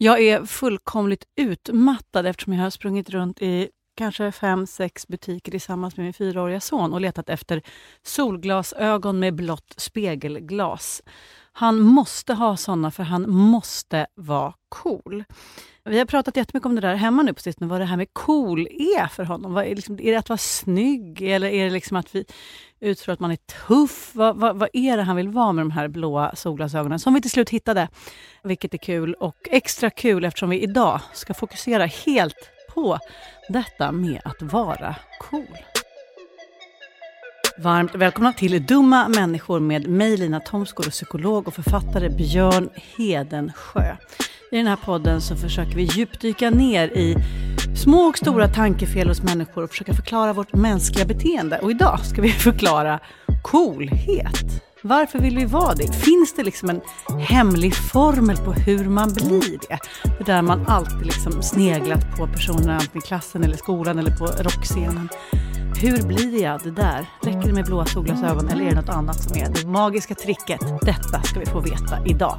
Jag är fullkomligt utmattad eftersom jag har sprungit runt i kanske fem, sex butiker tillsammans med min fyraåriga son och letat efter solglasögon med blått spegelglas. Han måste ha såna för han måste vara cool. Vi har pratat jättemycket om det där hemma nu på sistone, vad det här med cool är för honom. Vad är, liksom, är det att vara snygg eller är det liksom att vi utför att man är tuff? Vad, vad, vad, är det han vill vara med de här blåa solglasögonen som vi till slut hittade? Vilket är kul och extra kul eftersom vi idag ska fokusera helt på detta med att vara cool. Varmt välkomna till Dumma människor med mig Lina Thomsgård och psykolog och författare Björn Hedensjö. I den här podden så försöker vi djupdyka ner i små och stora tankefel hos människor och försöka förklara vårt mänskliga beteende. Och idag ska vi förklara coolhet. Varför vill vi vara det? Finns det liksom en hemlig formel på hur man blir det? Det där man alltid liksom sneglat på personer, antingen i klassen eller skolan eller på rockscenen. Hur blir jag det där? Räcker det med blåa solglasögon eller är det något annat som är det magiska tricket? Detta ska vi få veta idag.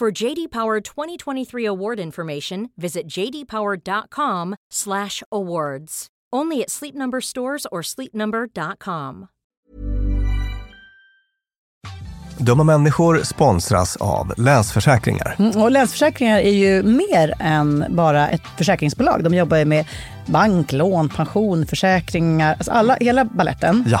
For JD Power 2023 award information, visit jdpower.com/awards. Only at Sleep Number stores or sleepnumber.com. Dumma människor sponsras av Länsförsäkringar. Mm, och Länsförsäkringar är ju mer än bara ett försäkringsbolag. De jobbar ju med bank, lån, pension, försäkringar, alltså alla, hela balletten. Ja.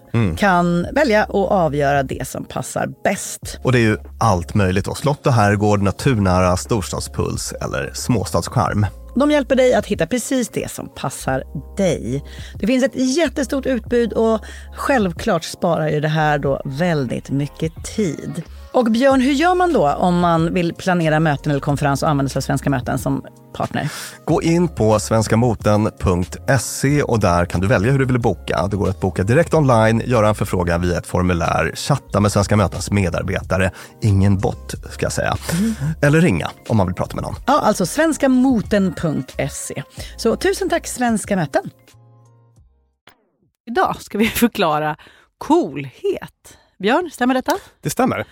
Mm. kan välja och avgöra det som passar bäst. Och det är ju allt möjligt då. Slott och herrgård, naturnära storstadspuls eller småstadscharm. De hjälper dig att hitta precis det som passar dig. Det finns ett jättestort utbud och självklart sparar ju det här då väldigt mycket tid. Och Björn, hur gör man då om man vill planera möten eller konferens och använda sig av Svenska möten som partner? Gå in på svenskamoten.se och där kan du välja hur du vill boka. Det går att boka direkt online, göra en förfrågan via ett formulär, chatta med Svenska mötens medarbetare, ingen bot ska jag säga, eller ringa om man vill prata med någon. Ja, alltså svenskamoten.se. Så tusen tack Svenska möten. Idag ska vi förklara coolhet. Björn, stämmer detta? Det stämmer.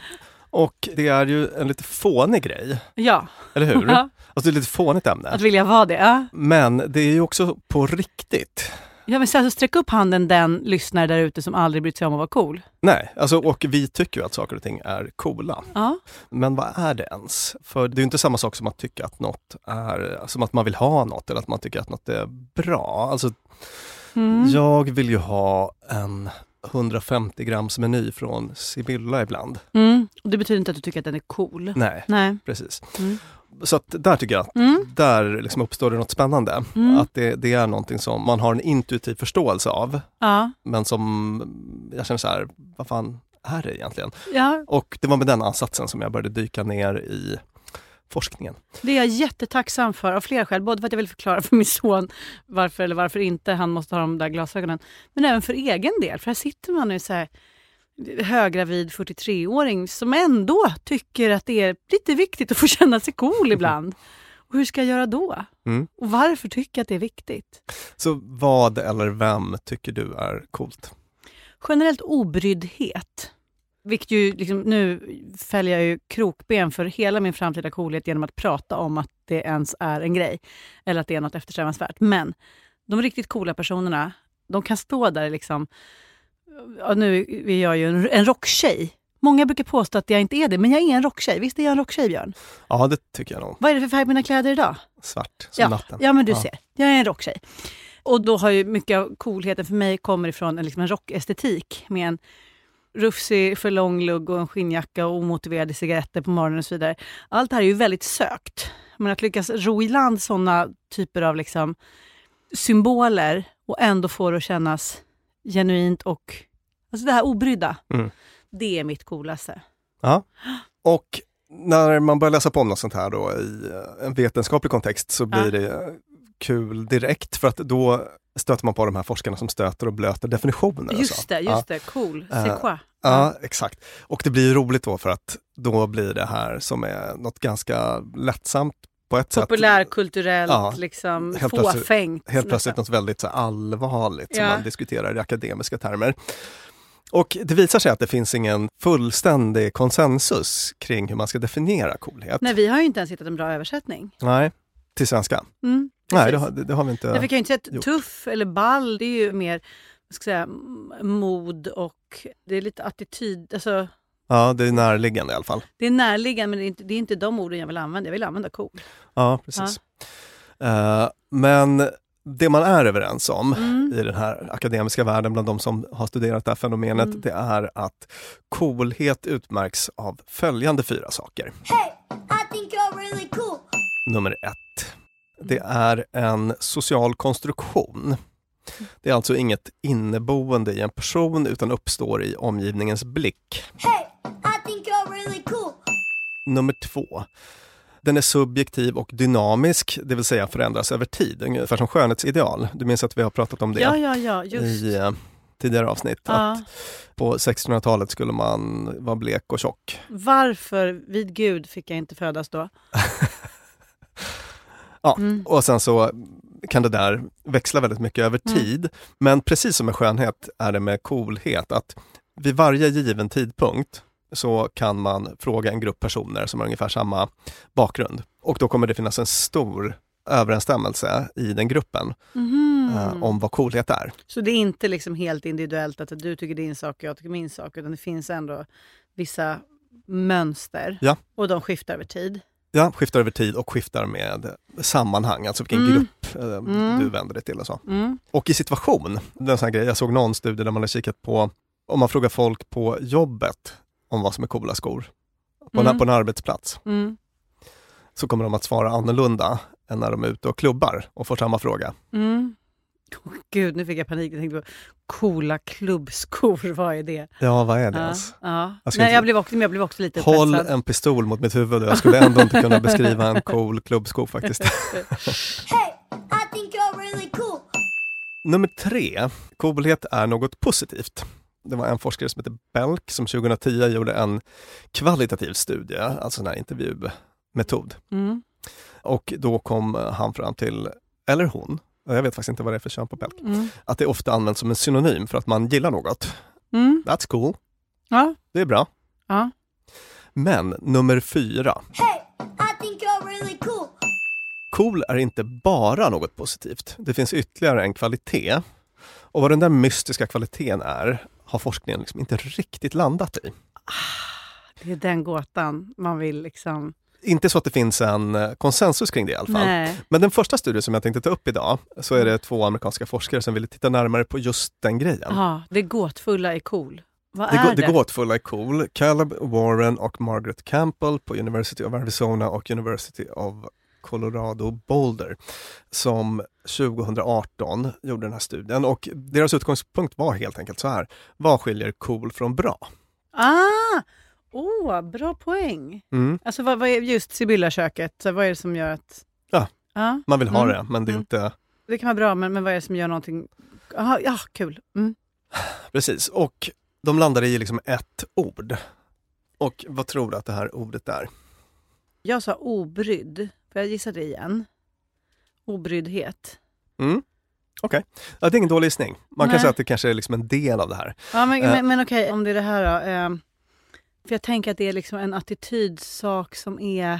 Och det är ju en lite fånig grej, Ja. eller hur? Ja. Alltså det är ett lite fånigt ämne. Att vilja vara det. Ja. Men det är ju också på riktigt. Jag vill säga, alltså, sträck upp handen den lyssnare där ute som aldrig brytt sig om att vara cool. Nej, alltså, och vi tycker ju att saker och ting är coola. Ja. Men vad är det ens? För det är ju inte samma sak som att tycka att något är, som att man vill ha något eller att man tycker att något är bra. Alltså, Mm. jag vill ju ha en 150 grams meny från Sibylla ibland. Mm. Och Det betyder inte att du tycker att den är cool. Nej, Nej. precis. Mm. Så att där tycker jag att Mm. där liksom uppstår det något spännande. Mm. Att det, det är någonting som man har en intuitiv förståelse av, Ja. men som jag känner så här, vad fan är det egentligen? ja, Och det var med den ansatsen som jag började dyka ner i forskningen. det är jag jättetacksam för av flera skäl. Både för att jag vill förklara för min son varför eller varför inte han måste ha de där glasögonen. Men även för egen del. För här sitter man nu så här höggravid 43-åring som ändå tycker att det är lite viktigt att få känna sig cool ibland. Och hur ska jag göra då? Mm. Och varför tycker jag att det är viktigt? Så vad eller vem tycker du är coolt? Generellt obryddhet. Vilket ju, liksom, nu fäller jag ju krokben för hela min framtida coolhet genom att prata om att det ens är en grej. Eller att det är något eftersträvansvärt. Men de riktigt coola personerna, de kan stå där liksom... Ja, nu är jag ju en, en rocktjej. Många brukar påstå att jag inte är det, men jag är en rocktjej. Visst är jag en rocktjej, Björn? Ja, det tycker jag nog. Vad är det för färg på mina kläder idag? Svart som Ja, natten. ja, men du ser. Jag är en rocktjej. Och då har ju mycket av coolheten för mig kommer ifrån en, liksom en rockestetik med en rufsig för lång lugg och en skinnjacka och omotiverade cigaretter på morgonen och så vidare. Allt det här är ju väldigt sökt. Men att lyckas ro i land sådana typer av liksom symboler och ändå få det att kännas genuint och alltså det här obrydda. Mm. Det är mitt coolaste. Ja. Och när man börjar läsa på om något sånt här då i eh, en vetenskaplig kontext så blir Ja. det kul direkt för att då stöter man på de här forskarna som stöter och blöter definitioner. och så. Just det, Ja. just det. Cool. Eh, C'est quoi? Ja, exakt. Och det blir roligt då för att då blir det här som är något ganska lättsamt på ett. Populärkulturellt, Ja, liksom helt fåfängt. Helt plötsligt nästan. något väldigt så allvarligt som Ja. man diskuterar i akademiska termer. Och det visar sig att det finns ingen fullständig konsensus kring hur man ska definiera coolhet. Nej, vi har ju inte ens hittat en bra översättning. Nej, till svenska. Mm, Nej, det har, det, har vi inte. Därför kan jag inte säga att gjort. tuff eller ball, det är ju mer ska säga, mod och det är lite attityd. Alltså, Ja, det är närliggande i alla fall. det är närliggande men det är, inte, det är inte de orden jag vill använda. Jag vill använda cool. Ja, precis. Eh, men det man är överens om Mm. i den här akademiska världen bland de som har studerat det här fenomenet, Mm. det är att coolhet utmärks av följande fyra saker. Hey, I think you're really cool. Nummer ett. Det är en social konstruktion. Det är alltså inget inneboende i en person utan uppstår i omgivningens blick. Hey, really cool. Nummer två. Den är subjektiv och dynamisk, det vill säga förändras över tid, ungefär som skönhetsideal. Du minns att vi har pratat om det Ja, ja, ja, just. i eh, tidigare avsnitt. Ja. Att på 1600-talet skulle man vara blek och tjock. Varför, vid gud, fick jag inte födas då? Ja, Mm. och sen så kan det där växla väldigt mycket över Mm. tid. Men precis som med skönhet är det med coolhet att vid varje given tidpunkt så kan man fråga en grupp personer som har ungefär samma bakgrund. Och då kommer det finnas en stor överensstämmelse i den gruppen Mhm. eh, om vad coolhet är. Så det är inte liksom helt individuellt att du tycker din sak och jag tycker min sak, utan det finns ändå vissa mönster Ja. och de skiftar över tid. Ja, skiftar över tid och skiftar med sammanhang, alltså vilken Mm. grupp eh, Mm. du vänder dig till och så. Mm. Och i situation, det är en sån grej, jag såg någon studie där man har kikat på, om man frågar folk på jobbet om vad som är coola skor, på, en, Mm. på en arbetsplats, Mm. så kommer de att svara annorlunda än när de är ute och klubbar och får samma fråga. Mm. Åh, Gud, nu fick jag panik. Jag tänkte på coola klubbskor, vad är det? Ja, vad är det Ja, ens? ja. Jag Nej, inte- jag, blev också, jag blev också lite Håll upphetsad. en pistol mot mitt huvud och jag skulle ändå inte kunna beskriva en cool klubbsko faktiskt. Hey, I think you're really cool. Nummer tre, coolhet är något positivt. Det var en forskare som heter Belk som 2010 gjorde en kvalitativ studie, alltså en här intervjumetod. Mm. Och då kom han fram till, eller hon, jag vet faktiskt inte vad det är för kön på Belk, Mm. att det ofta används som en synonym för att man gillar något. Mm. That's cool, Ja. det är bra. ja. Men nummer fyra, Hey, I think you're really cool. cool är inte bara något positivt. Det finns ytterligare en kvalitet. Och vad den där mystiska kvaliteten är har forskningen liksom inte riktigt landat i. Det är den gåtan man vill liksom... Inte så att det finns en eh, konsensus kring det i alla fall. Nej. Men den första studien som jag tänkte ta upp idag, så är det två amerikanska forskare som ville titta närmare på just den grejen. Ja, det gåtfulla är cool. Vad Det, är det? det gåtfulla är cool. Caleb Warren och Margaret Campbell på University of Arizona och University of Colorado Boulder som 2018 gjorde den här studien och deras utgångspunkt var helt enkelt så här. Vad skiljer cool från bra? Ah! Åh, bra poäng. Mm. Alltså vad, vad är just Sibylla-köket? Vad är det som gör att... Ja. ja. Man vill ha Mm. det, men det är Mm. inte Det kan vara bra, men, men vad är det som gör någonting... Aha, ja, kul. Mm. precis. Och de landade i liksom ett ord. Och vad tror du att det här ordet är? Jag sa obrydd. Får jag gissa det igen? Obryddhet. Mm. Okej, ja, det är ingen dålig gissning. Man kan Nej. säga att det kanske är liksom en del av det här. Ja, men, Eh. men, men okej, om det är det här då. Eh, för jag tänker att det är liksom en attitydssak som är...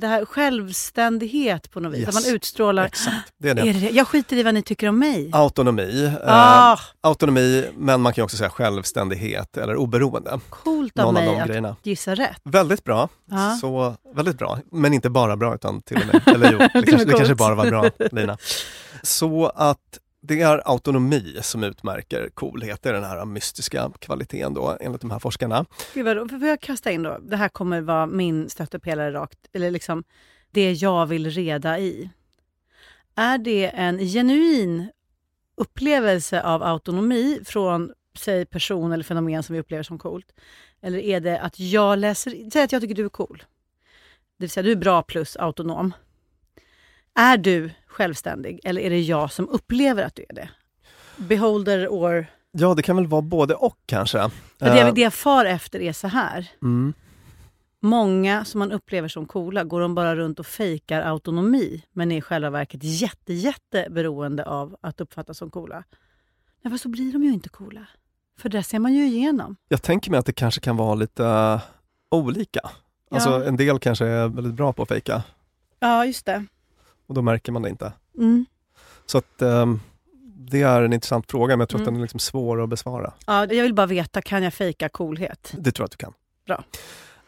Det här självständighet på något vis. Yes. Att man utstrålar... Exakt, det är det. Är det det? Jag skiter i vad ni tycker om mig. Autonomi, eh, Ah, autonomi, men man kan också säga självständighet eller oberoende. coolt av Någon av mig de att grejerna. gissa rätt. Väldigt bra, Ja. så väldigt bra. Men inte bara bra utan till och med, eller jo, det, kanske, det kanske bara var bra Lina. Så att det är autonomi som utmärker coolhet, det är den här mystiska kvaliteten då enligt de här forskarna. Gud vad, får jag kasta in då? Det här kommer vara min stöttepelare rakt, eller liksom det jag vill reda i. Är det en genuin upplevelse av autonomi från, säg person eller fenomen som vi upplever som coolt? Eller är det att jag läser, säg att jag tycker du är cool. Det vill säga du är bra plus autonom. Är du självständig eller är det jag som upplever att du är det? Beholder or... Ja, det kan väl vara både och kanske. För det, Eh, jag- det jag far efter är så här. mm. Många som man upplever som coola, går de bara runt och fejkar autonomi men är i själva verket jätte, jätte beroende av att uppfattas som coola. Nej, fast så blir de ju inte coola. För det ser man ju igenom. Jag tänker mig att det kanske kan vara lite eh, olika. Alltså Ja. en del kanske är väldigt bra på att fejka Ja, just det. Och då märker man det inte. Mm. Så att ehm, det är en intressant fråga men jag tror att Mm. den är liksom svår att besvara. Ja, jag vill bara veta, kan jag fejka coolhet? Det tror jag att du kan. Bra.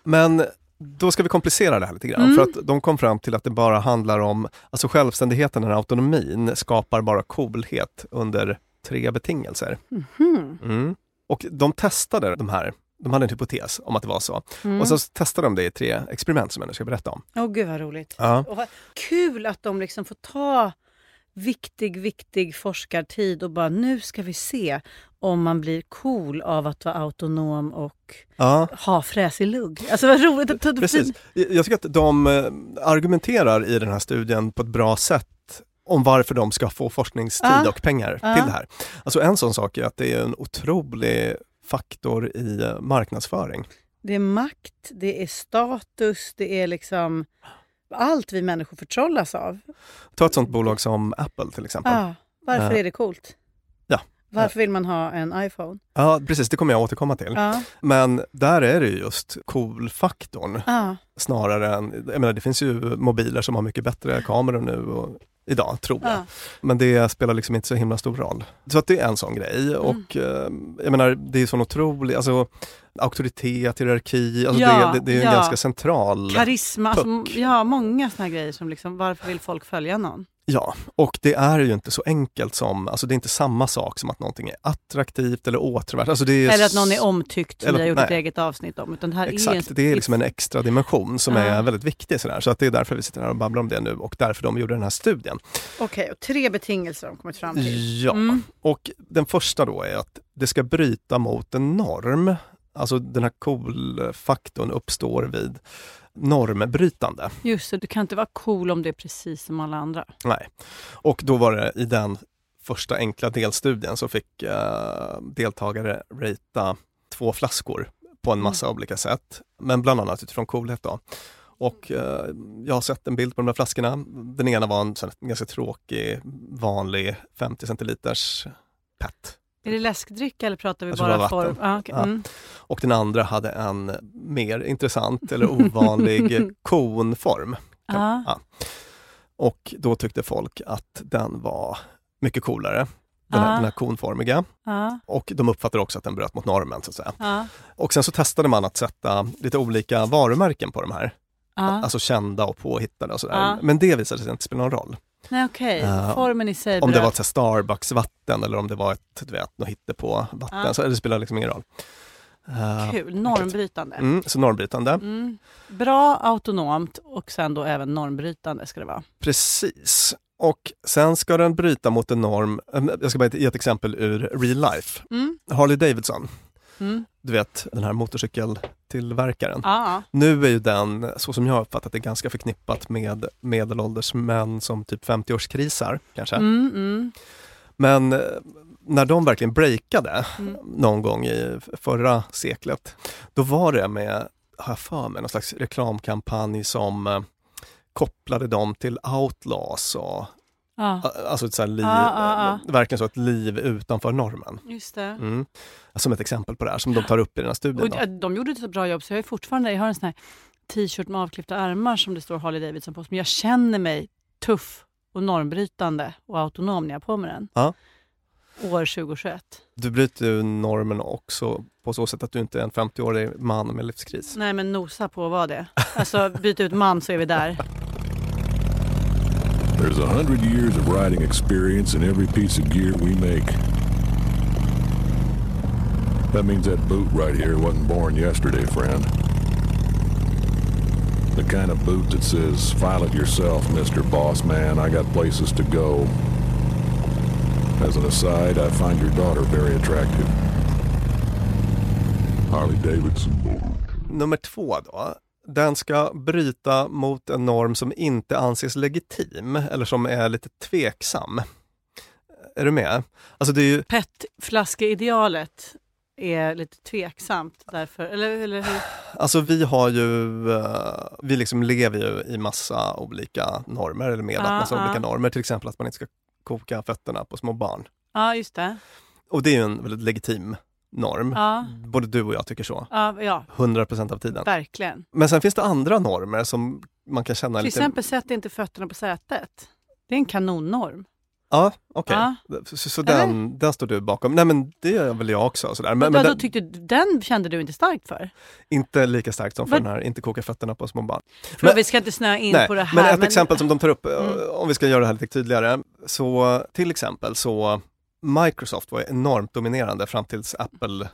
Men då ska vi komplicera det här lite grann. Mm. För att de kom fram till att det bara handlar om, alltså självständigheten, den här autonomin, skapar bara coolhet under tre betingelser. Mhm. Mm. Och de testade de här, de hade en hypotes om att det var så. Mm. Och så testade de det i tre experiment som jag nu ska berätta om. Åh gud vad roligt. Ja. Och vad kul att de liksom får ta viktig, viktig forskartid och bara nu ska vi se om man blir cool av att vara autonom och Ja, ha fräsig lugg. Alltså vad roligt. Precis. Jag tycker att de eh, argumenterar i den här studien på ett bra sätt om varför de ska få forskningstid Ja. och pengar till det här. Alltså en sån sak är att det är en otrolig faktor i eh, marknadsföring. Det är makt, det är status, det är liksom allt vi människor förtrollas av. Ta ett sånt bolag som Apple till exempel. Ah, varför Ja. är det coolt? Ja. Varför vill man ha en iPhone? Ja, precis, det kommer jag återkomma till. Ja, Men där är det ju just cool-faktorn ja. snarare än, jag menar det finns ju mobiler som har mycket bättre kameror nu och idag, tror jag. Ja. Men det spelar liksom inte så himla stor roll. Så att det är en sån grej och eh, jag menar det är sån otrolig, alltså auktoritet, hierarki, alltså Ja, det, det, det är en ja. ganska central Karisma, alltså, ja många såna grejer som liksom, varför vill folk följa någon? Ja, och det är ju inte så enkelt som, alltså det är inte samma sak som att någonting är attraktivt eller åtråvärt. Alltså är Eller att någon är omtyckt Eller- vi har gjort ett nej. eget avsnitt om. Utan här är Exakt, en, det är liksom en extra dimension som Ja. är väldigt viktig. Sådär. Så att det är därför vi sitter här och babblar om det nu och därför de gjorde den här studien. Okej, och tre betingelser har de kommit fram till. Ja, Mm. och den första då är att det ska bryta mot en norm. Alltså den här cool-faktorn uppstår vid normbrytande. Just det, du kan inte vara cool om det är precis som alla andra. Nej. Och då var det i den första enkla delstudien så fick eh, deltagare rata två flaskor på en massa olika sätt. Men bland annat utifrån coolhet då. Och eh, jag har sett en bild på de där flaskorna. Den ena var en här ganska tråkig, vanlig 50 centiliters PET. Är det läskdryck eller pratar vi bara form? Ah. Ja. mm. Och den andra hade en mer intressant eller ovanlig konform. Ja. Ja. Och då tyckte folk att den var mycket coolare, den här, Ah. den här konformiga. Ja, Och de uppfattade också att den bröt mot normen. Så att säga. ja, Och sen så testade man att sätta lite olika varumärken på de här. ja. Alltså kända och påhittade och sådär. Ja. Men det visade sig inte spela någon roll. Nej okej, Ja. formen i sig Om det var ett Starbucks-vatten eller om det var ett, du vet, något hittepå vatten. Ja. Så det spelar liksom ingen roll. Eh, Kul, normbrytande. Mm, så normbrytande. Mm. Bra, autonomt och sen då även normbrytande ska det vara. Precis. Och sen ska den bryta mot en norm. Eh, Jag ska bara ge ett exempel ur real life. Mm. Harley Davidson, Mm. du vet den här motorcykeltillverkaren. Ja, Nu är ju den, så som jag har uppfattat det, ganska förknippat med medelålders män som typ 50-årskrisar kanske. mm, mm. Men eh, när de verkligen breakade Mm. någon gång i förra seklet, då var det med, har jag för mig, någon slags reklamkampanj som eh, kopplade dem till outlaws och ja. a- alltså ett så liv, ja, ja. verkligen så ett liv utanför normen. just det. Mm. Som ett exempel på det här som de tar upp i den här studien. Och de- de gjorde ett så bra jobb så jag är fortfarande, jag har en sån här t-shirt med avklippta ärmar som det står Harley Davidson på. Men jag känner mig tuff och normbrytande och autonom när jag har på mig den. År 2021. Du bryter ju normen också på så sätt att du inte är en 50-årig man med livskris. Nej men nosa på vad det. Alltså byta ut man så är vi där. A hundred years of riding experience in every piece of gear we make. That means that boot right here wasn't born yesterday, friend. The kind of boot that says, file it yourself, Mr. Boss Man, I got places to go. As an aside, I find your daughter very attractive. Harley Davidson. Nummer två då. Den ska bryta mot en norm som inte anses legitim eller som är lite tveksam. Är du med? Alltså det är ju, PET-flaskeidealet är lite tveksamt därför, eller, eller hur? alltså vi har ju, eh, vi liksom lever ju i massa olika normer eller med Ja, massa ja. olika normer. Till exempel att man inte ska koka fötterna på små barn. Ja, just det. Och det är ju en väldigt legitim norm. Ja, Både du och jag tycker så. ja, ja 100% av tiden. verkligen. Men sen finns det andra normer som man kan känna Till lite... exempel, sätt inte fötterna på sätet. Det är en kanonnorm. Ja, okej. Ja. Så, så den, den står du bakom. Nej men det gör väl jag också. Sådär. Men, Men, men då den, tyckte, du- den kände du inte starkt för? inte lika starkt som för Vad- den här inte koka fötterna på små barn. För Men- vi ska inte snöa in Nej, på det här. men ett exempel som de tar upp, eh, Mm. om vi ska göra det här lite tydligare. Så till exempel så Microsoft var enormt dominerande fram tills Apple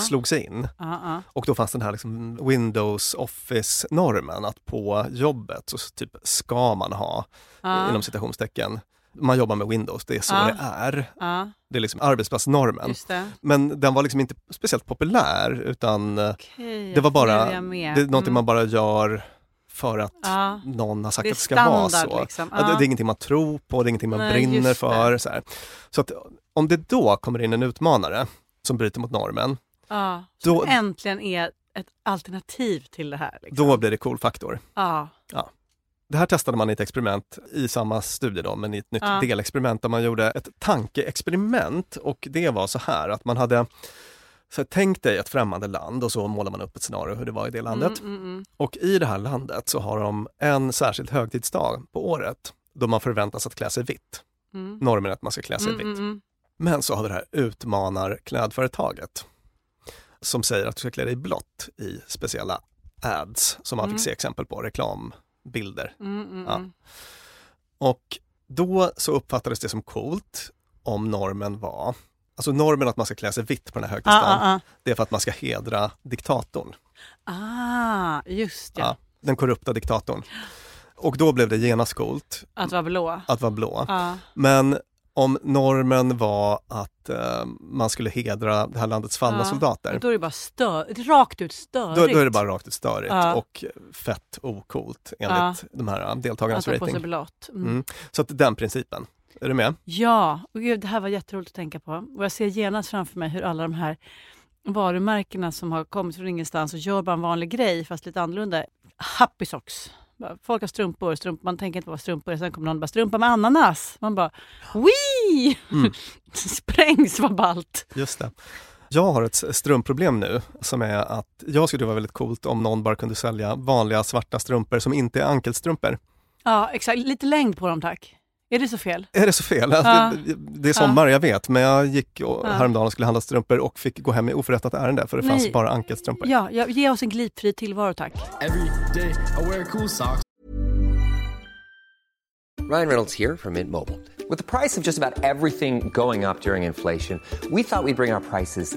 slog sig in. ja, ja. Och då fanns den här liksom Windows Office-normen att på jobbet så typ ska man ha, Ja. inom citationstecken, man jobbar med Windows, det är så det är. Det är liksom arbetsplatsnormen. Men den var liksom inte speciellt populär utan Okej, det var bara, är det är någonting Mm. man bara gör för att Ja. någon har sagt att det ska vara standard, så. liksom. Ja, det, det är ingenting man tror på, det är ingenting man Nej, brinner för. Så, så att om det då kommer in en utmanare som bryter mot normen, Ja, Då- äntligen är ett alternativ till det här. Liksom. då blir det cool faktor. Ja, Det här testade man i ett experiment i samma studie då, men i ett nytt Ja. delexperiment där man gjorde ett tankeexperiment och det var så här att man hade så här, tänk dig ett främmande land och så målar man upp ett scenario hur det var i det landet. Mm, mm, mm. Och i det här landet så har de en särskild högtidsdag på året då man förväntas att klä sig vitt. Mm. Normen är att man ska klä sig Mm, vitt. Men så har vi det här utmanar klädföretaget som säger att du ska klä dig i blått i speciella ads som man Mm. fick se exempel på, reklambilder. Mm, mm, Ja. mm. Och då så uppfattades det som coolt om normen var, alltså normen att man ska klä sig vitt på den här högtidsdagen, Ah, ah, det är för att man ska hedra diktatorn, ah. ah, just ja. Ja. den korrupta diktatorn. Och då blev det genast coolt Att vara blå. att vara blå. Ja. Men om normen var att eh, man skulle hedra det här landets fallna Ja. soldater, Då är det bara stör, rakt ut störigt. då, då är det bara rakt ut störigt Ja. och fett ocoolt enligt de här deltagarnas att rating. Mm. Mm. Så att den principen, är du med? Ja, och gud, det här var jätteroligt att tänka på. Och jag ser genast framför mig hur alla de här varumärkena som har kommit från ingenstans och gör bara en vanlig grej fast lite annorlunda. Happy socks. Folk har strumpor, strump, man tänker inte på vad strumpor är. Sen kommer någon och bara strumpa med ananas. Man bara Wii! Mm. Sprängs vad ballt. Just det. Jag har ett strumpproblem nu som är att jag skulle vara väldigt coolt om någon bara kunde sälja vanliga svarta strumpor som inte är ankelstrumpor. Ja, exakt. Lite längd på dem tack. Är det så fel? Är det så fel? Alltså, Ja. Det, det är sommar, jag vet, men jag gick och, Ja. häromdagen och skulle handla strumpor och fick gå hem i oförrättat ärende för det fanns Nej. bara ankelstrumpor. Ja, ja, ge oss en glipfri tillvaro tack. Every day I wear cool socks. Ryan Reynolds here from Mint Mobile. With the price of just about everything going up during inflation, we thought we'd bring our prices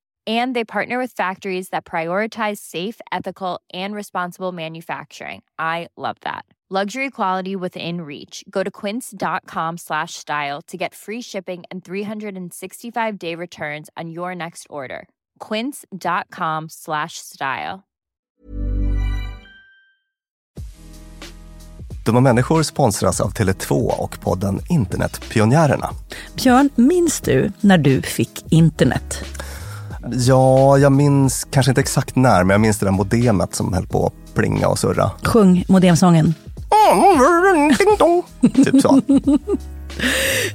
And they partner with factories that prioritize safe, ethical, and responsible manufacturing. I love that. Luxury quality within reach. Go to quince.com slash style to get free shipping and 365 day returns on your next order. Quince.com slash style. Dumma människor sponsras av Tele2 och podden Internetpionjärerna. Björn, minns du när du fick internet? Ja, jag minns kanske inte exakt när, men jag minns det där modemet som höll på att plinga och surra. Sjung modemsången. Typ så.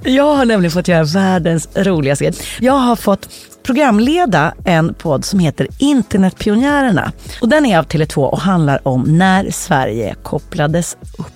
Jag har nämligen fått göra världens roligaste grej. Jag har fått programleda en podd som heter Internetpionjärerna. Och den är av Tele2 och handlar om när Sverige kopplades upp.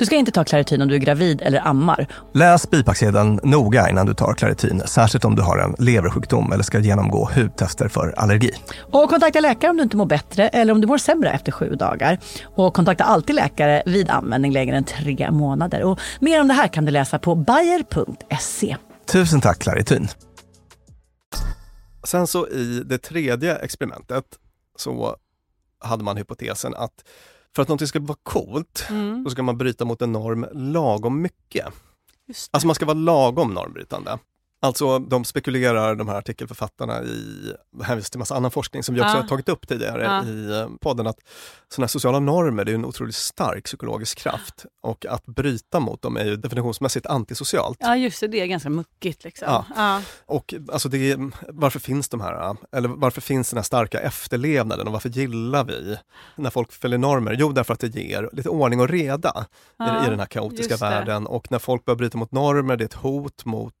Du ska inte ta Clarityn om du är gravid eller ammar. Läs bipacksedeln noga innan du tar Claritin, särskilt om du har en leversjukdom eller ska genomgå hudtester för allergi. Och kontakta läkare om du inte mår bättre eller om du mår sämre efter sju dagar. Och kontakta alltid läkare vid användning längre än tre månader. Och mer om det här kan du läsa på bayer.se. Tusen tack Claritin. Sen så i det tredje experimentet så hade man hypotesen att för att någonting ska vara coolt, Mm. då ska man bryta mot en norm lagom mycket. Alltså man ska vara lagom normbrytande. Alltså de spekulerar, de här artikelförfattarna i, hänvisar till massa annan forskning som vi också Ja. har tagit upp tidigare Ja. i eh, podden, att sådana sociala normer det är en otroligt stark psykologisk kraft och att bryta mot dem är ju definitionsmässigt antisocialt. Ja just det, det är ganska muckigt liksom. Ja. Ja. Och alltså det, är- varför finns de här, eller varför finns den här starka efterlevnaden och varför gillar vi när folk följer normer? Jo, därför att det ger lite ordning och reda i, i den här kaotiska världen och när folk börjar bryta mot normer, det är ett hot mot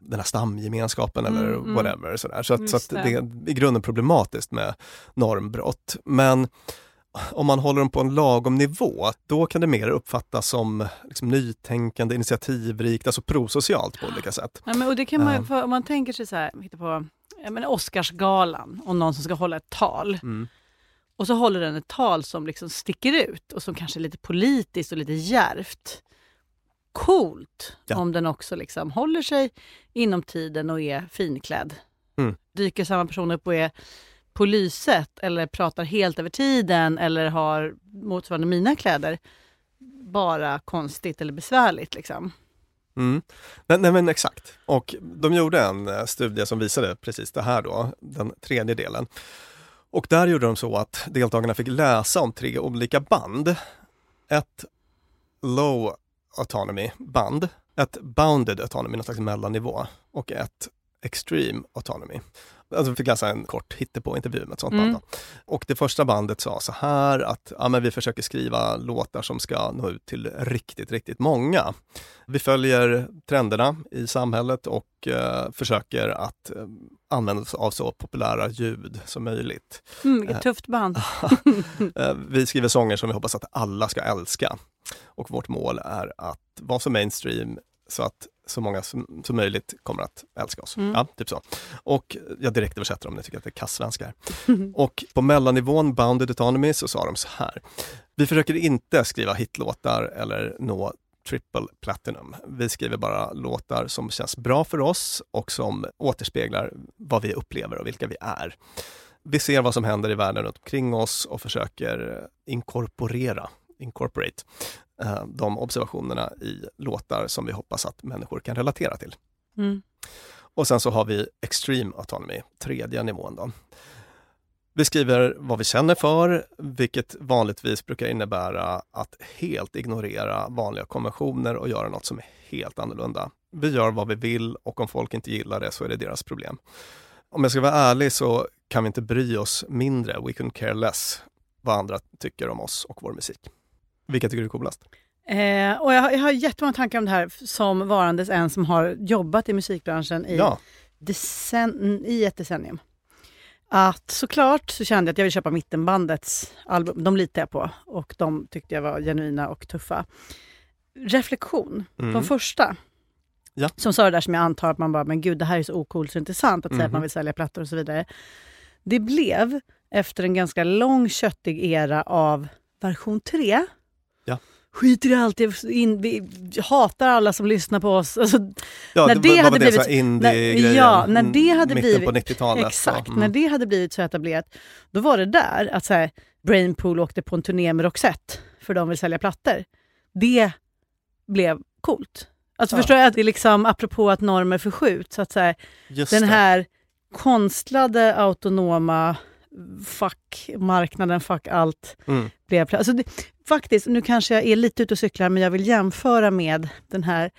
den här stamgemenskapen eller Mm, mm. whatever. Sådär. Så, att, så att det. är i grunden problematiskt med normbrott. Men om man håller dem på en lagom nivå, då kan det mer uppfattas som liksom, nytänkande, initiativrikt, alltså prosocialt på olika sätt. Ja, men, och det kan man, Ja. få- om man tänker sig så här, hitta på men Oscarsgalan och någon som ska hålla ett tal. Mm. Och så håller den ett tal som liksom sticker ut och som kanske är lite politiskt och lite djärvt. Coolt Ja. om den också liksom håller sig inom tiden och är finklädd. Mm. Dyker samma person upp och är på lyset eller pratar helt över tiden eller har motsvarande mina kläder. Bara konstigt eller besvärligt liksom. Mm. Nej, nej men exakt. Och de gjorde en eh, studie som visade precis det här då, den tredje delen. Och där gjorde de så att deltagarna fick läsa om tre olika band. Ett low autonomy band, ett bounded autonomy, någon slags mellannivå och ett extreme autonomy. Alltså vi fick läsa en kort hittepå-intervju med ett sånt Mm. band. Då. Och det första bandet sa så här att ja, men vi försöker skriva låtar som ska nå ut till riktigt, riktigt många. Vi följer trenderna i samhället och eh, försöker att eh, använda oss av så populära ljud som möjligt. Mm, vilket Eh, tufft band. Eh, vi skriver sånger som vi hoppas att alla ska älska. Och vårt mål är att vara så mainstream så att så många som, som möjligt kommer att älska oss. Mm. Ja, typ så. Och jag direkt översätter om ni tycker att det är kasssvenska. Och på mellannivån Bounded Autonomy så sa de så här. Vi försöker inte skriva hitlåtar eller nå triple platinum. Vi skriver bara låtar som känns bra för oss och som återspeglar vad vi upplever och vilka vi är. Vi ser vad som händer i världen runt omkring oss och försöker inkorporera, incorporate eh, de observationerna i låtar som vi hoppas att människor kan relatera till. Mm. Och sen så har vi Extreme Autonomy, tredje nivån. Då. Vi skriver vad vi känner för, vilket vanligtvis brukar innebära att helt ignorera vanliga konventioner och göra något som är helt annorlunda. Vi gör vad vi vill och om folk inte gillar det så är det deras problem. Om jag ska vara ärlig så kan vi inte bry oss mindre, we can care less, vad andra tycker om oss och vår musik. Vilka tycker du är coolast? Eh, och jag, har- jag har jättemånga tankar om det här som varandes en som har jobbat i musikbranschen i, Ja. decen- i ett decennium. Att såklart så kände jag att jag vill köpa Mittenbandets album. De litar jag på och de tyckte jag var genuina och tuffa. Reflektion, Mm. de första. Ja. Som sa det där som jag antar att man bara, men gud det här är så ocoolt så intressant att säga att Mhm. man vill sälja plattor och så vidare. Det blev efter en ganska lång köttig era av version 3 Ja. skiter i allt, jag in, vi hatar alla som lyssnar på oss. Alltså, Ja, när det- det, hade det, blivit, ja, när det hade blivit, på 90-talet, Exakt, mm. när det hade blivit så etablerat, då var det där att så här, Brainpool åkte på en turné med Roxette för de vill sälja plattor. Det blev coolt. Alltså Ja. förstår jag att det är liksom, apropå att normer förskjuts, att så här, den det. här konstlade autonoma fuck marknaden, fuck allt Mm. blev alltså det, Faktiskt, nu kanske jag är lite ute och cyklar, men jag vill jämföra med den här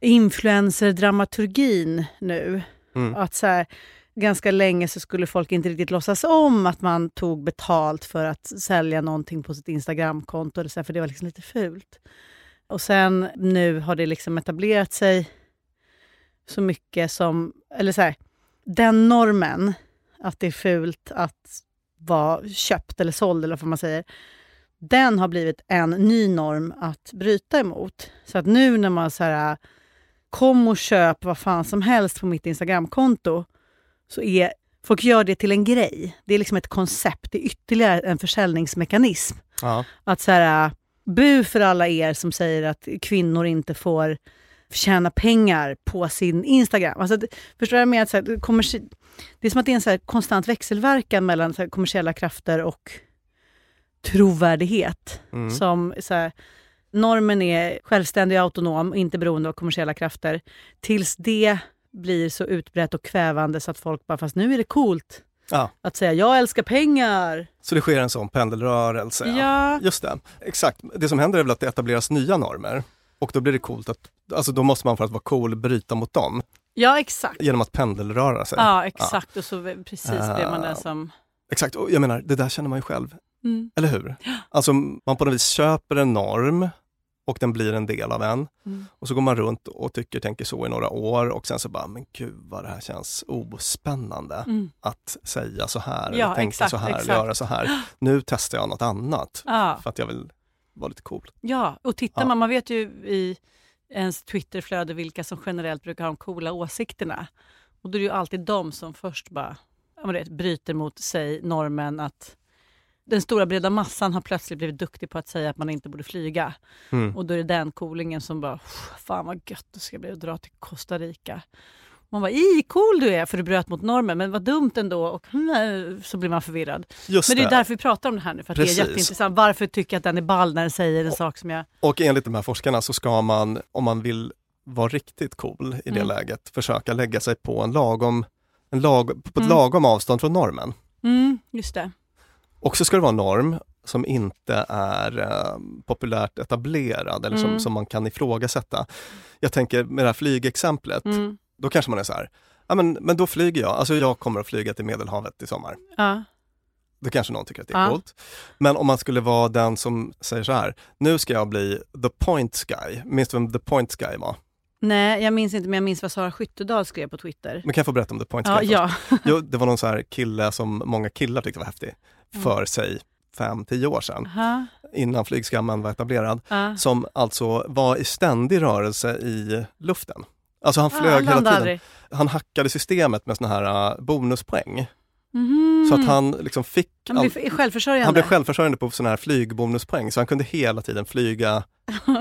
influencer-dramaturgin nu. Mm. Att så här, ganska länge så skulle folk inte riktigt låtsas om att man tog betalt för att sälja någonting på sitt Instagramkonto, för det var liksom lite fult. Och sen nu har det liksom etablerat sig så mycket som, eller så här, den normen att det är fult att vara köpt eller såld eller vad man säger, den har blivit en ny norm att bryta emot. Så att nu när man så här, kom och köp vad fan som helst på mitt Instagramkonto, så är folk gör det till en grej. Det är liksom ett koncept, det är ytterligare en försäljningsmekanism. Ja. Att så här, bu för alla er som säger att kvinnor inte får tjäna pengar på sin Instagram. Alltså, förstår du vad jag menar? Så här, det, kommersi- det är som att det är en så konstant växelverkan mellan så här, kommersiella krafter och trovärdighet. Mm. Som så här, normen är självständig och autonom och inte beroende av kommersiella krafter. Tills det blir så utbrett och kvävande så att folk bara, fast nu är det coolt Ja. att säga jag älskar pengar. Så det sker en sån pendelrörelse. Ja. Just det, exakt. Det som händer är väl att det etableras nya normer. Och då blir det coolt att, alltså då måste man för att vara cool bryta mot dem. Ja, exakt. Genom att pendelröra sig. Ja, exakt. Och så precis blev man Ah. den som... Exakt, och jag menar, det där känner man ju själv. Mm. Eller hur? Alltså man på något vis köper en norm och den blir en del av en. Mm. Och så går man runt och tycker, tänker så i några år och sen så bara, men gud vad det här känns ospännande Mm. att säga så här, Ja, tänka exakt, så här, exakt. göra så här. Nu testar jag något annat Ja. för att jag vill vara lite cool. Ja, och tittar Ja. man, man vet ju i ens Twitterflöde vilka som generellt brukar ha de coola åsikterna. Och då är det ju alltid de som först bara ja, vet, bryter mot sig normen att den stora breda massan har plötsligt blivit duktig på att säga att man inte borde flyga. Mm. Och då är det den coolingen som bara, fan vad gött det ska bli att dra till Costa Rica. Man bara, i cool du är för du bröt mot normen, men vad dumt ändå. Och så blir man förvirrad. Just men det är det. därför vi pratar om det här nu, för att Precis. det är jätteintressant. Varför tycker jag att den är ball när den säger en sak som jag... Och enligt de här forskarna så ska man, om man vill vara riktigt cool i det Mm. läget, försöka lägga sig på en lagom, en lag, på ett Mm. lagom avstånd från normen. Mm, just det. Och så ska det vara en norm som inte är eh, populärt etablerad eller som, Mm. som man kan ifrågasätta. Jag tänker med det här flygexemplet, Mm. Då kanske man är så här, ja men, men då flyger jag, alltså jag kommer att flyga till Medelhavet i sommar. Ja. Då kanske någon tycker att det är Ja. coolt. Men om man skulle vara den som säger så här, nu ska jag bli the point guy. Minns du vem the point guy var? Nej, jag minns inte, men jag minns vad Sara Skyttedal skrev på Twitter. Men kan jag få berätta om the point Ja, guy ja. först? Jo, det var någon så här kille som många killar tyckte var häftig Mm. för sig 5-10 år sedan, Aha. innan flygskammen var etablerad, Ja. som alltså var i ständig rörelse i luften. Alltså han Ah, flög han hela tiden. Han hackade systemet med såna här uh, bonuspoäng. Mhm. Så att han liksom fick... Han blev självförsörjande. Han blev självförsörjande på såna här flygbonuspoäng, så han kunde hela tiden flyga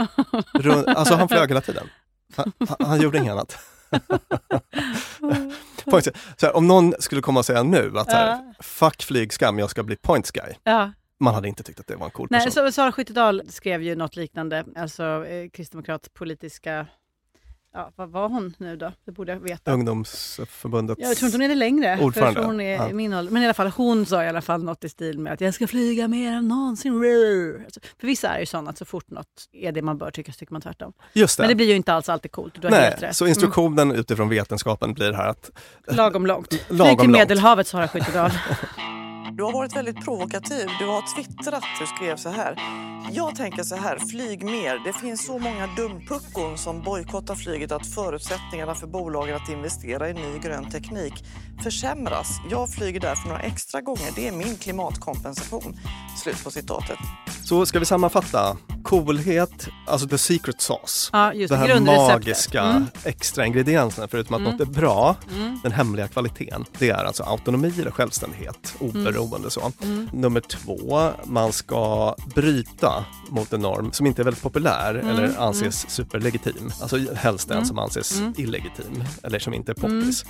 runt, Alltså han flög hela tiden. Han, han, gjorde inget annat. Här, om någon skulle komma och säga nu att här, Ja. fuck flygskam, jag ska bli points guy. Ja. Man hade inte tyckt att det var en cool person. Nej, så, Sara Skyttedal skrev ju något liknande, alltså eh, kristdemokratpolitiska, ja vad var hon nu då? Det borde jag veta. Ungdomsförbundets Jag tror inte hon är det längre, för ordförande. hon är Ja. min ålder. Men i alla fall, hon sa i alla fall något i stil med att jag ska flyga mer än någonsin. Alltså, för vissa är ju sådana att så fort något är det man bör tycka så tycker man tvärtom. Just det. Men det blir ju inte alls alltid coolt, du har helt Nej, rätt. så instruktionen utifrån vetenskapen blir här att Mm. Lagom långt. Flyg Lagom till långt. Medelhavet, Sara Skyttedal. Du har varit väldigt provokativ. Du har twittrat, du skrev så här. Jag tänker så här, flyg mer. Det finns så många dumpuckon som bojkottar flyget att förutsättningarna för bolagen att investera i ny grön teknik försämras. Jag flyger därför några extra gånger. Det är min klimatkompensation. Slut på citatet. Så ska vi sammanfatta. Coolhet, alltså the secret sauce. Ja, just det, här magiska Mm. extra ingredienserna förutom att Mm. något är bra, Mm. den hemliga kvaliteten. Det är alltså autonomi eller självständighet, oberoende så. Mm. Nummer två, man ska bryta mot en norm som inte är väldigt populär Mm. eller anses superlegitim. Alltså helst en Mm. som anses Mm. illegitim eller som inte är poppis.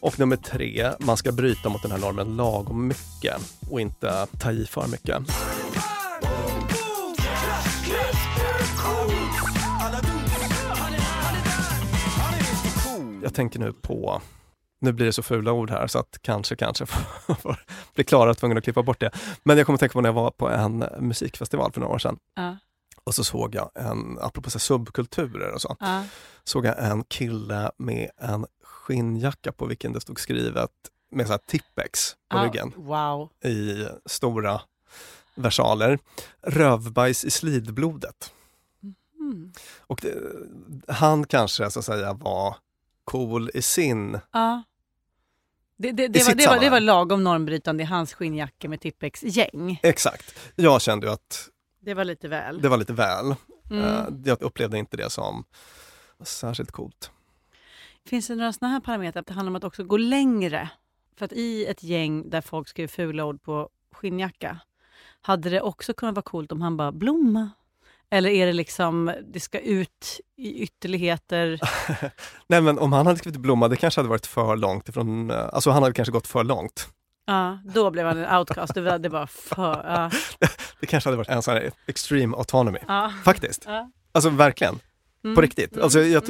Och nummer tre, man ska bryta mot den här normen lagom mycket och inte ta i för mycket. Jag tänker nu på, nu blir det så fula ord här så att kanske, kanske får, bli klara tvungen att klippa bort det. Men jag kommer att tänka på när jag var på en musikfestival för några år sedan. Ja. Och så såg jag en, apropå så subkulturer och så, Ja. såg jag en kille med en skinnjacka på vilken det stod skrivet med så här Tippex på Ja, ryggen Wow. i stora versaler. Rövbajs i slidblodet. Mm. Och det, han kanske så att säga var cool i sin... Ja. Det, det, det, var, det, var, det var lagom normbrytande i hans skinnjacka med Tippex gäng. Exakt. Jag kände ju att Det var lite väl. det var lite väl. Mm. Eh, Jag upplevde inte det som särskilt coolt. Finns det några sådana här parametrar att det handlar om att också gå längre? För att i ett gäng där folk skriver fula ord på skinnjacka, hade det också kunnat vara coolt om han bara blomma? Eller är det liksom, det ska ut i ytterligheter? Nej men om han hade skrivit blomma, det kanske hade varit för långt ifrån, eh, alltså han hade kanske gått för långt. Ja, då blev han en outcast. Det var, det var för... Ja. Det kanske hade varit en sån här extreme autonomy. Ja. Faktiskt. Ja. Alltså verkligen. Mm. På riktigt. Mm. Alltså, jag,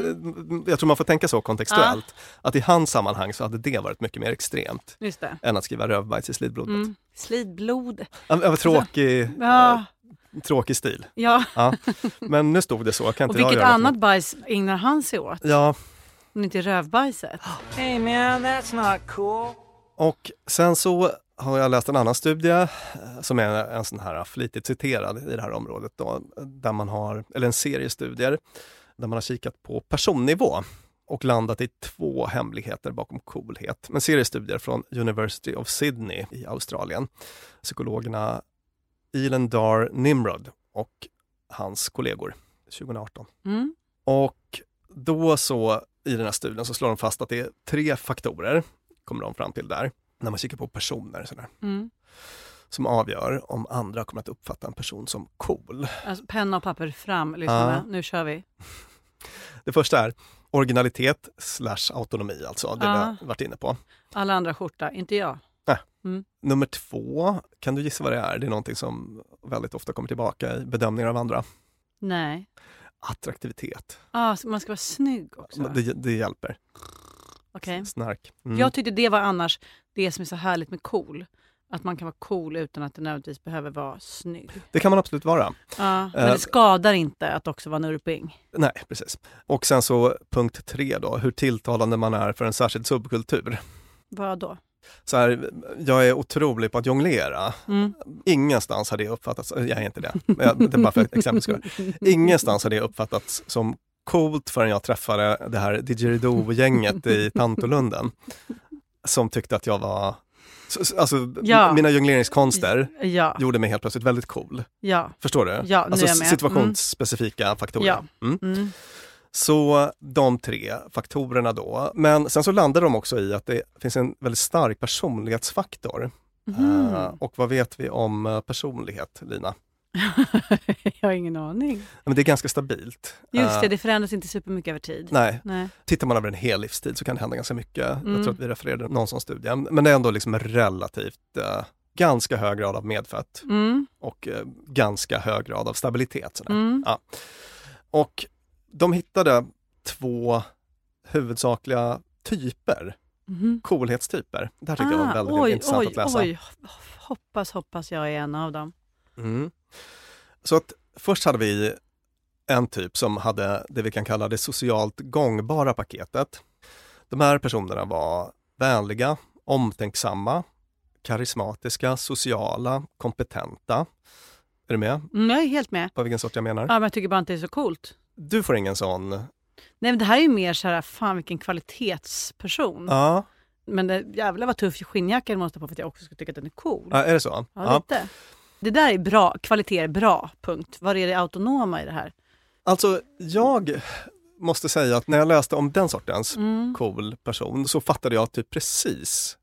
jag tror man får tänka så kontextuellt. Att i hans sammanhang så hade det varit mycket mer extremt än att skriva rövbajs i slidblodet. Mm. Slidblod. Ja, var tråkig, Ja. Tråkig stil. Ja. Ja. Men nu stod det så, kan inte Och vilket annat med- bajs ägnar han sig åt? Ja, Om inte rövbajset? Hey man, that's not cool. och sen så har jag läst en annan studie eh, som är en sån här flitigt citerad i det här området då, där man har, eller en serie studier där man har kikat på personnivå och landat i två hemligheter bakom coolhet. Men seriestudier från University of Sydney i Australien. Psykologerna Elin Dar Nimrod och hans kollegor 2018. Mm. Och då så i den här studien så slår de fast att det är tre faktorer, kommer de fram till där, när man kikar på personer sådär, Mm. som avgör om andra kommer att uppfatta en person som cool. Alltså, penna och papper fram, lyssna Ja. nu kör vi. Det första är originalitet slash autonomi, alltså det Ja. vi har varit inne på. Alla andra skjorta, inte jag. Nej. Mm. Nummer två, kan du gissa vad det är? Det är någonting som väldigt ofta kommer tillbaka i bedömningar av andra. Nej. Attraktivitet. Ah, man ska vara snygg också? Det, det hjälper. Okej. Snark. Mm. Jag tyckte det var annars det som är så härligt med cool. Att man kan vara cool utan att det nödvändigtvis behöver vara snygg. Det kan man absolut vara. Ja, men Eh, det skadar inte att också vara nurping. Nej, precis. Och sen så punkt tre då, hur tilltalande man är för en särskild subkultur. Vad då? Så här, jag är otrolig på att jonglera. Mm. Ingenstans har det uppfattats, jag är inte det, men det är bara för exempel skull. Ingenstans har det uppfattats som coolt förrän jag träffade det här didgeridoo-gänget i Tantolunden. Som tyckte att jag var Så- så- Alltså, Ja. mina jongleringskonster Ja. gjorde mig helt plötsligt väldigt cool. Ja. Förstår du? Alltså med. situationsspecifika faktorer. Ja. Mm. Mm. Så de tre faktorerna då. Men sen så landar de också i att det finns en väldigt stark personlighetsfaktor. Mhm. Eh, och vad vet vi om eh, personlighet, Lina? jag har ingen aning. Men det är ganska stabilt. Just Eh, det, det förändras inte supermycket över tid. Nej. Nej. Tittar man över en hel livstid så kan det hända ganska mycket. Mm. Jag tror att vi refererade någon sån studie. Men det är ändå liksom relativt eh, ganska hög grad av medfött Mm. och eh, ganska hög grad av stabilitet. Mm. Ja. Och de hittade två huvudsakliga typer, Mhm. coolhetstyper. Det här tyckte jag var väldigt oj, intressant oj, att läsa. Oj, hoppas, hoppas jag är en av dem. Mm. Så att först hade vi en typ som hade det vi kan kalla det socialt gångbara paketet. De här personerna var vänliga, omtänksamma, karismatiska, sociala, kompetenta. Är du med Mm, jag är helt med. på vilken sort jag menar? Ja, men jag tycker bara inte det är så coolt. Du får ingen sån? Nej, men det här är ju mer så här, fan vilken kvalitetsperson. Ja, Men det, jävlar vad tuff skinnjacka jag måste ha på för att jag också ska tycka att den är cool. ja är det så? Ja, lite. Det där är bra, kvalitet är bra, punkt. Vad är det autonoma i det här? Alltså, jag måste säga att när jag läste om den sortens Mm. cool person så fattade jag typ precis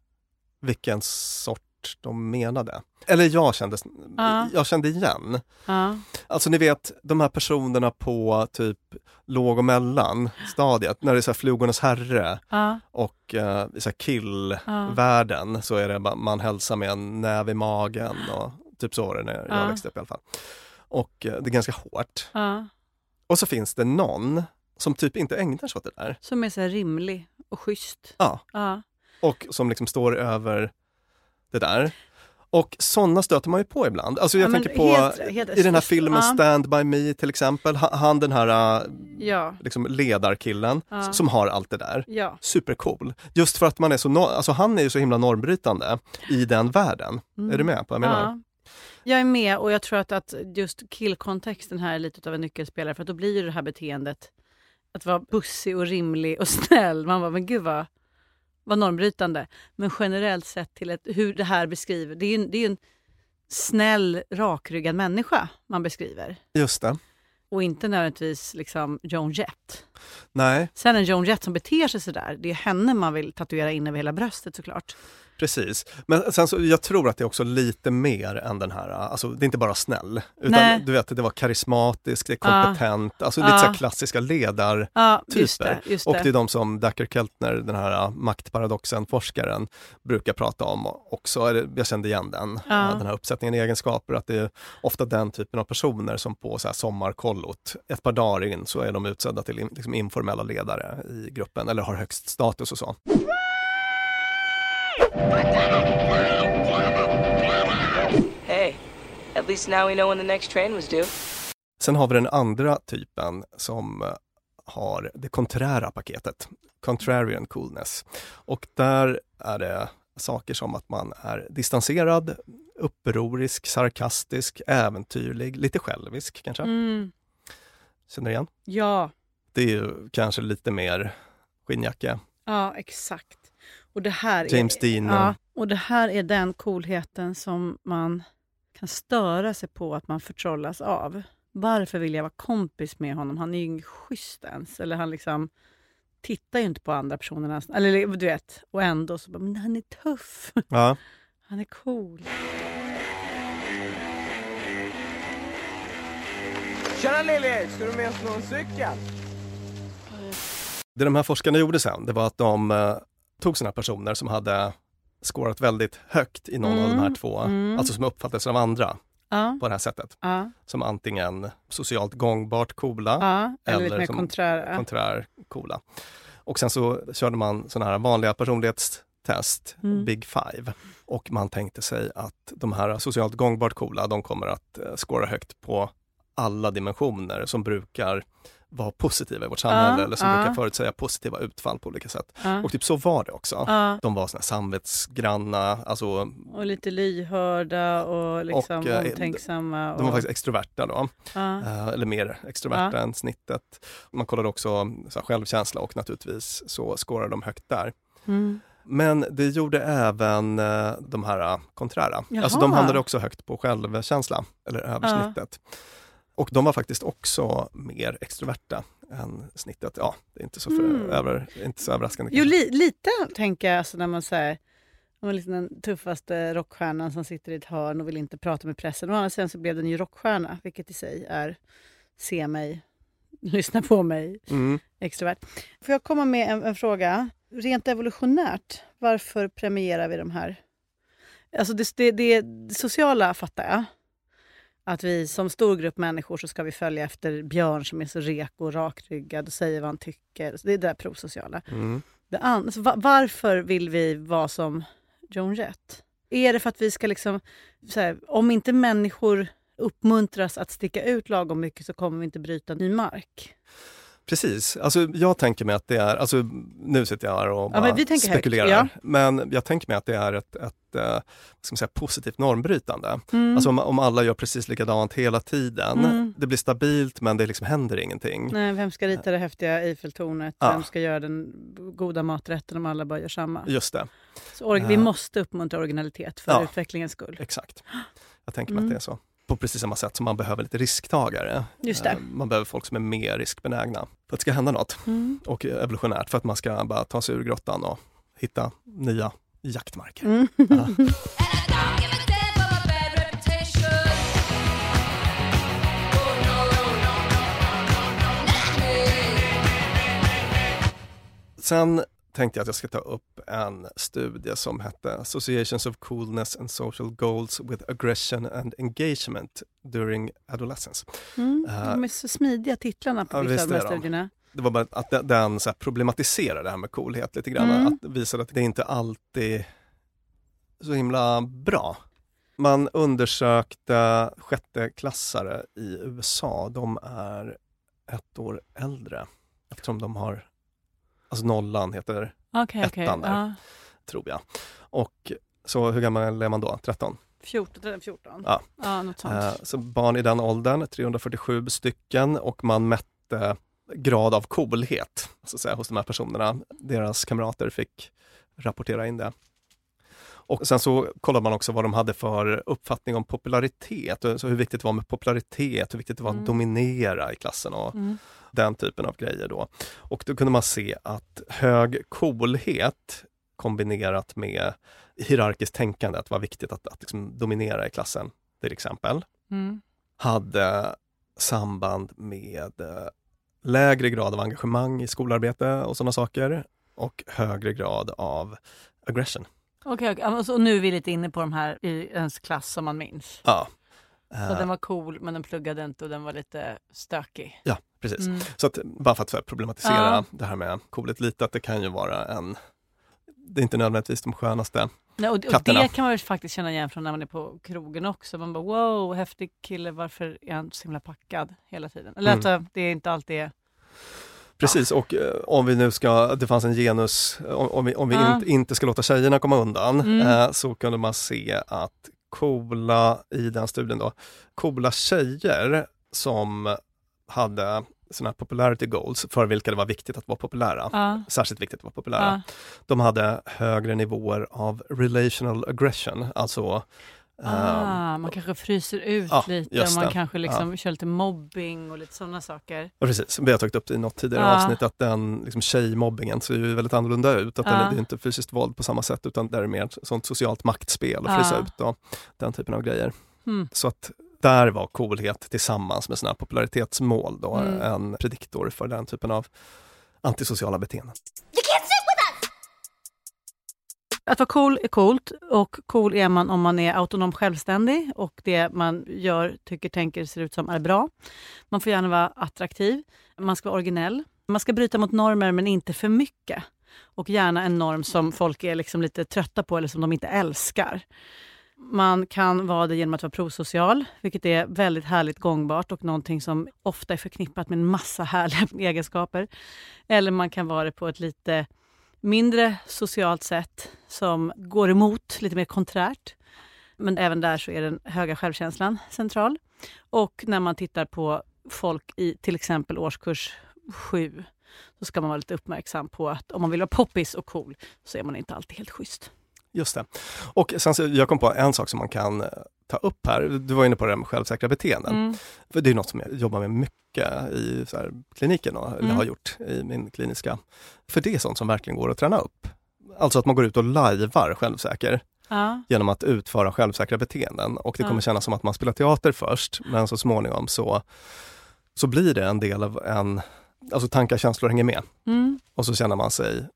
vilken sort de menade. Eller jag kände, Ja. jag kände igen. Ja. Alltså ni vet de här personerna på typ låg och mellan stadiet när det är så här flugornas herre Ja. och i så killvärlden så är det bara, man hälsar med en näve i magen och typ så var det när jag Ja. växte upp i alla fall. Och eh, det är ganska hårt. Och så finns det någon som typ inte ägnar sig åt det där. Som är så här rimlig och schysst. Ja. Och som liksom står över det där. Och sådana stöter man ju på ibland. Alltså jag Ja, tänker på helt- helt- i den här filmen ja. Stand By Me till exempel, ha- han den här äh, Ja. liksom ledarkillen Ja. som har allt det där. Ja. Supercool. Just för att man är så, no- alltså han är ju så himla normbrytande i den världen. Mm. Är du med på vad jag menar? Ja. Jag är med och jag tror att, att just killkontexten här är lite av en nyckelspelare för att då blir ju det här beteendet att vara bussig och rimlig och snäll. Man bara, men gud vad, vad normbrytande. Men generellt sett till ett, hur det här beskriver, det är ju en, det är en snäll, rakryggad människa man beskriver. Just det. Och inte nödvändigtvis liksom Joan Jett. Nej, Sen en Joan Jett som beter sig sådär, det är henne man vill tatuera in över hela bröstet såklart. Precis. Men sen så, jag tror att det är också lite mer än den här, alltså det är inte bara snäll. Utan Nej. du vet, det var karismatisk, det är Ja. kompetent, alltså Ja. lite så klassiska ledartyper. Ja, just det. Just Och det. det är de som Dacker Keltner, den här äh, maktparadoxen-forskaren, brukar prata om också. Jag kände igen den, Ja. äh, den här uppsättningen egenskaper, att det är ofta den typen av personer som på så här sommarkollot, ett par dagar in så är de utsedda till liksom informella ledare i gruppen eller har högst status och så. Hey, at least now we know when the next train was due. Sen har vi den andra typen som eh, har det konträra paketet, contrarian coolness. Och där är det saker som att man är distanserad, upprorisk, sarkastisk, äventyrlig, lite självisk kanske. Mm. Känner du igen? Ja, Det är ju kanske lite mer skinnjacka. ja exakt. Och det här James är, Dean. Ja, och det här är den coolheten som man kan störa sig på att man förtrollas av. Varför vill jag vara kompis med honom? Han är ju ingen schysst ens. Eller han liksom tittar ju inte på andra personerna. Eller du vet, och ändå så bara, men han är tuff. Ja. Han är cool. Tjena Lilly, ska du med oss någon cykel? Det de här forskarna gjorde sen, det var att de eh, tog sådana personer som hade skårat väldigt högt i någon av de här Mm, två, mm. alltså som uppfattades av andra Ja. på det här sättet. Ja. Som antingen socialt gångbart coola Ja, eller lite mer som konträr, konträr coola. Och sen så körde man sådana här vanliga personlighetstest, Mm. Big Five. Och man tänkte sig att de här socialt gångbart coola, de kommer att uh, skåra högt på alla dimensioner som brukar vara positiva i vårt samhälle Ja, eller som ja. brukar förutsäga positiva utfall på olika sätt. Ja. Och typ så var det också. Ja. De var såna samvetsgranna, alltså Och lite lyhörda och liksom Och, eh, omtänksamma. Och... de var faktiskt extroverta då. Ja. Eh, eller mer extroverta Ja. än snittet. Man kollade också så självkänsla och naturligtvis så skårade de högt där. Mm. Men det gjorde även eh, de här konträra. Jaha. Alltså de hamnade också högt på självkänsla, eller översnittet. Och de var faktiskt också mer extroverta än snittet. Ja, det är inte så, för, Mm. över, inte så överraskande. Jo, li, lite tänker jag alltså när man säger man liksom den tuffaste rockstjärnan som sitter i ett hörn och vill inte prata med pressen. Å andra sidan så blev den ju rockstjärna, vilket i sig är se mig, lyssna på mig, Mm. extrovert. Får jag komma med en, en fråga? Rent evolutionärt, varför premierar vi de här? Alltså det, det, det, det sociala fattar jag. Att vi som stor grupp människor så ska vi följa efter Björn som är så reko och rakryggad och säger vad han tycker. Så det är det där prosociala. Mm. Det alltså, va- varför vill vi vara som Joan Jett? Är det för att vi ska liksom, här, om inte människor uppmuntras att sticka ut lagom mycket så kommer vi inte bryta ny mark. Precis, alltså jag tänker mig att det är, alltså nu sitter jag här och Ja, men spekulerar, ja. men jag tänker mig att det är ett, ett eh, ska man säga, positivt normbrytande. Mm. Alltså om, om alla gör precis likadant hela tiden, Mm. det blir stabilt men det liksom händer ingenting. Nej, vem ska rita det häftiga Eiffeltornet? Ja. Vem ska göra den goda maträtten om alla bara gör samma? Just det. Så vi Ja. måste uppmuntra originalitet för Ja. utvecklingens skull. Exakt. Jag tänker mig Mm. att det är så. På precis samma sätt som man behöver lite risktagare. Just det. Eh, Man behöver folk som är mer riskbenägna för att det ska hända något. Mm. Och evolutionärt för att man ska bara ta sig ur grottan och hitta nya jaktmarker. Mm. Ja. Sen tänkte jag att jag ska ta upp en studie som hette Associations of Coolness and Social Goals with Aggression and Engagement during Adolescence. Mm. Eh, De är så smidiga titlarna på ja, vissa av de här är studierna. Det var bara att den, så problematiserar det här med coolhet lite grann. Mm. Att visade att det inte alltid så himla bra. Man undersökte sjätteklassare i USA. De är ett år äldre eftersom de har, alltså nollan heter okej. ettan där, Ja. tror jag. Och så hur gammal är man då? 13? 14, 13, 14. Ja. ja, något sånt. Eh, Så barn i den åldern, 347 stycken och man mätte grad av coolhet så att säga, hos de här personerna. Deras kamrater fick rapportera in det. Och sen så kollade man också vad de hade för uppfattning om popularitet, så hur viktigt det var med popularitet, hur viktigt det var att Mm. dominera i klassen och Mm. den typen av grejer då. Och då kunde man se att hög coolhet kombinerat med hierarkiskt tänkande, att det var viktigt att, att liksom dominera i klassen till exempel, Mm. hade samband med eh, lägre grad av engagemang i skolarbete och sådana saker och högre grad av aggression. Okej, okej. Ja, Och nu är vi lite inne på de här i ens klass som man minns. Ja. Så Eh, den var cool men den pluggade inte och den var lite stökig. Ja, precis. Mm. Så att, bara för att problematisera Ja. det här med coolhet lite, att det kan ju vara en... Det är inte nödvändigtvis de skönaste Nej, och, och det kan man faktiskt känna igen från när man är på krogen också. Man bara wow, häftig kille, varför är han så himla packad hela tiden? Eller Mm. att äh, det inte alltid är... Precis, och eh, om vi nu ska, det fanns en genus, om, om vi, om vi Ja. inte, inte ska låta tjejerna komma undan, Mm. eh, så kunde man se att coola, i den studien då, coola tjejer som hade sådana här popularity goals för vilka det var viktigt att vara populära, Ja. särskilt viktigt att vara populära, Ja. de hade högre nivåer av relational aggression, alltså Ah, man kanske fryser ut ja, lite och man kanske liksom Ja. kör lite mobbing och lite sådana saker. Ja, precis, vi har tagit upp det i något tidigare Ja. avsnitt att den liksom, tjejmobbingen ser ju väldigt annorlunda ut. Att den, är- det är inte fysiskt våld på samma sätt utan det är mer ett sånt socialt maktspel och frysa ut och den typen av grejer. Mm. Så att där var coolhet tillsammans med sådana här popularitetsmål då, Mm. en prediktor för den typen av antisociala beteenden. Att vara cool är coolt och cool är man om man är autonom självständig och det man gör, tycker, tänker, ser ut som är bra. Man får gärna vara attraktiv. Man ska vara originell. Man ska bryta mot normer men inte för mycket. Och gärna en norm som folk är liksom lite trötta på eller som de inte älskar. Man kan vara det genom att vara prosocial, vilket är väldigt härligt gångbart och någonting som ofta är förknippat med en massa härliga egenskaper. Eller man kan vara det på ett lite mindre socialt sett, som går emot, lite mer konträrt. Men även där så är den höga självkänslan central. Och när man tittar på folk i till exempel årskurs 7 så ska man vara lite uppmärksam på att om man vill vara poppis och cool så är man inte alltid helt schysst. Just det. Och sen så, jag kom på en sak som man kan eh, ta upp här. Du var inne på det här med självsäkra beteenden. Mm. För det är något som jag jobbar med mycket i så här, kliniken, och, eller Mm. har gjort i min kliniska. För det är sånt som verkligen går att träna upp. Alltså att man går ut och lajvar självsäker Ja. genom att utföra självsäkra beteenden. Och det Ja. kommer kännas som att man spelar teater först, men så småningom så, så blir det en del av en, alltså tankar, känslor hänger med. Mm. Och så känner man sig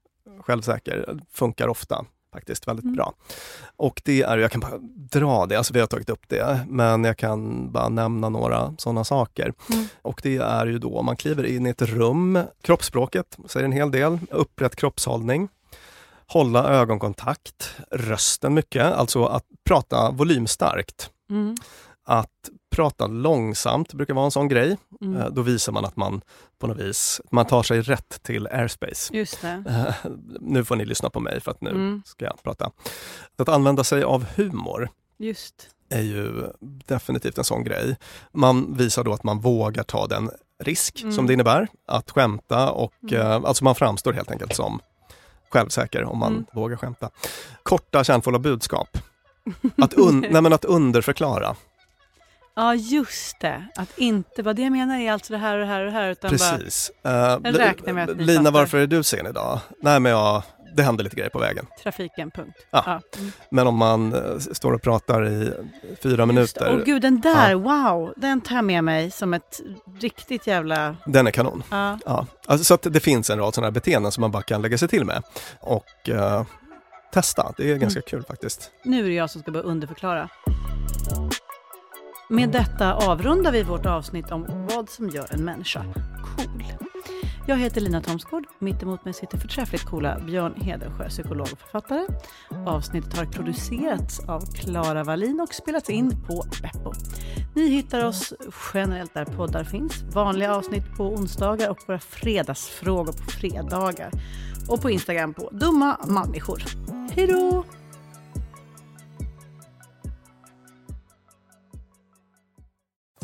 självsäker, funkar ofta faktiskt väldigt Mm. bra. Och det är, jag kan bara dra det, alltså vi har tagit upp det, men jag kan bara nämna några sådana saker. Mm. Och det är ju då man kliver in i ett rum, kroppsspråket säger en hel del, upprätt kroppshållning, hålla ögonkontakt, rösten mycket, alltså att prata volymstarkt. Mm. Att prata långsamt brukar vara en sån grej. Mm. Eh, Då visar man att man på något vis, man tar sig rätt till airspace. Just det. Nu får ni lyssna på mig för att nu Mm. ska jag prata. Att använda sig av humor Just. är ju definitivt en sån grej. Man visar då att man vågar ta den risk Mm. som det innebär att skämta och Mm. eh, alltså man framstår helt enkelt som självsäker om man Mm. vågar skämta. Korta kärnfulla budskap. Att, un- nej, men att underförklara. Ja, just det. Att inte, vad det jag menar är alltså det här och det här och det här. Utan Precis. Eh, Jag Li- räknar med att ni Lina, fattar. varför är du sen idag? Nej, men jag, det hände lite grejer på vägen. bara trafiken, punkt. Ja. Mm. Men om man eh, står och pratar i fyra minuter, Åh gud, den där, Ja. wow, den tar jag med mig som ett riktigt jävla... den är kanon. Ja. Ja. Alltså, så att det finns en rad sådana här beteenden som man bara kan lägga sig till med och eh, testa. Det är ganska Mm. kul faktiskt. Nu är det jag som ska börja underförklara. Med detta avrundar vi vårt avsnitt om vad som gör en människa cool. Jag heter Lina Thomsgård. Mitt emot mig sitter förträffligt coola Björn Hedensjö, psykolog och författare. Avsnittet har producerats av Klara Wallin och spelats in på Beppo. Ni hittar oss generellt där poddar finns. Vanliga avsnitt på onsdagar och våra fredagsfrågor på fredagar. Och på Instagram på Dumma Människor. Hej då!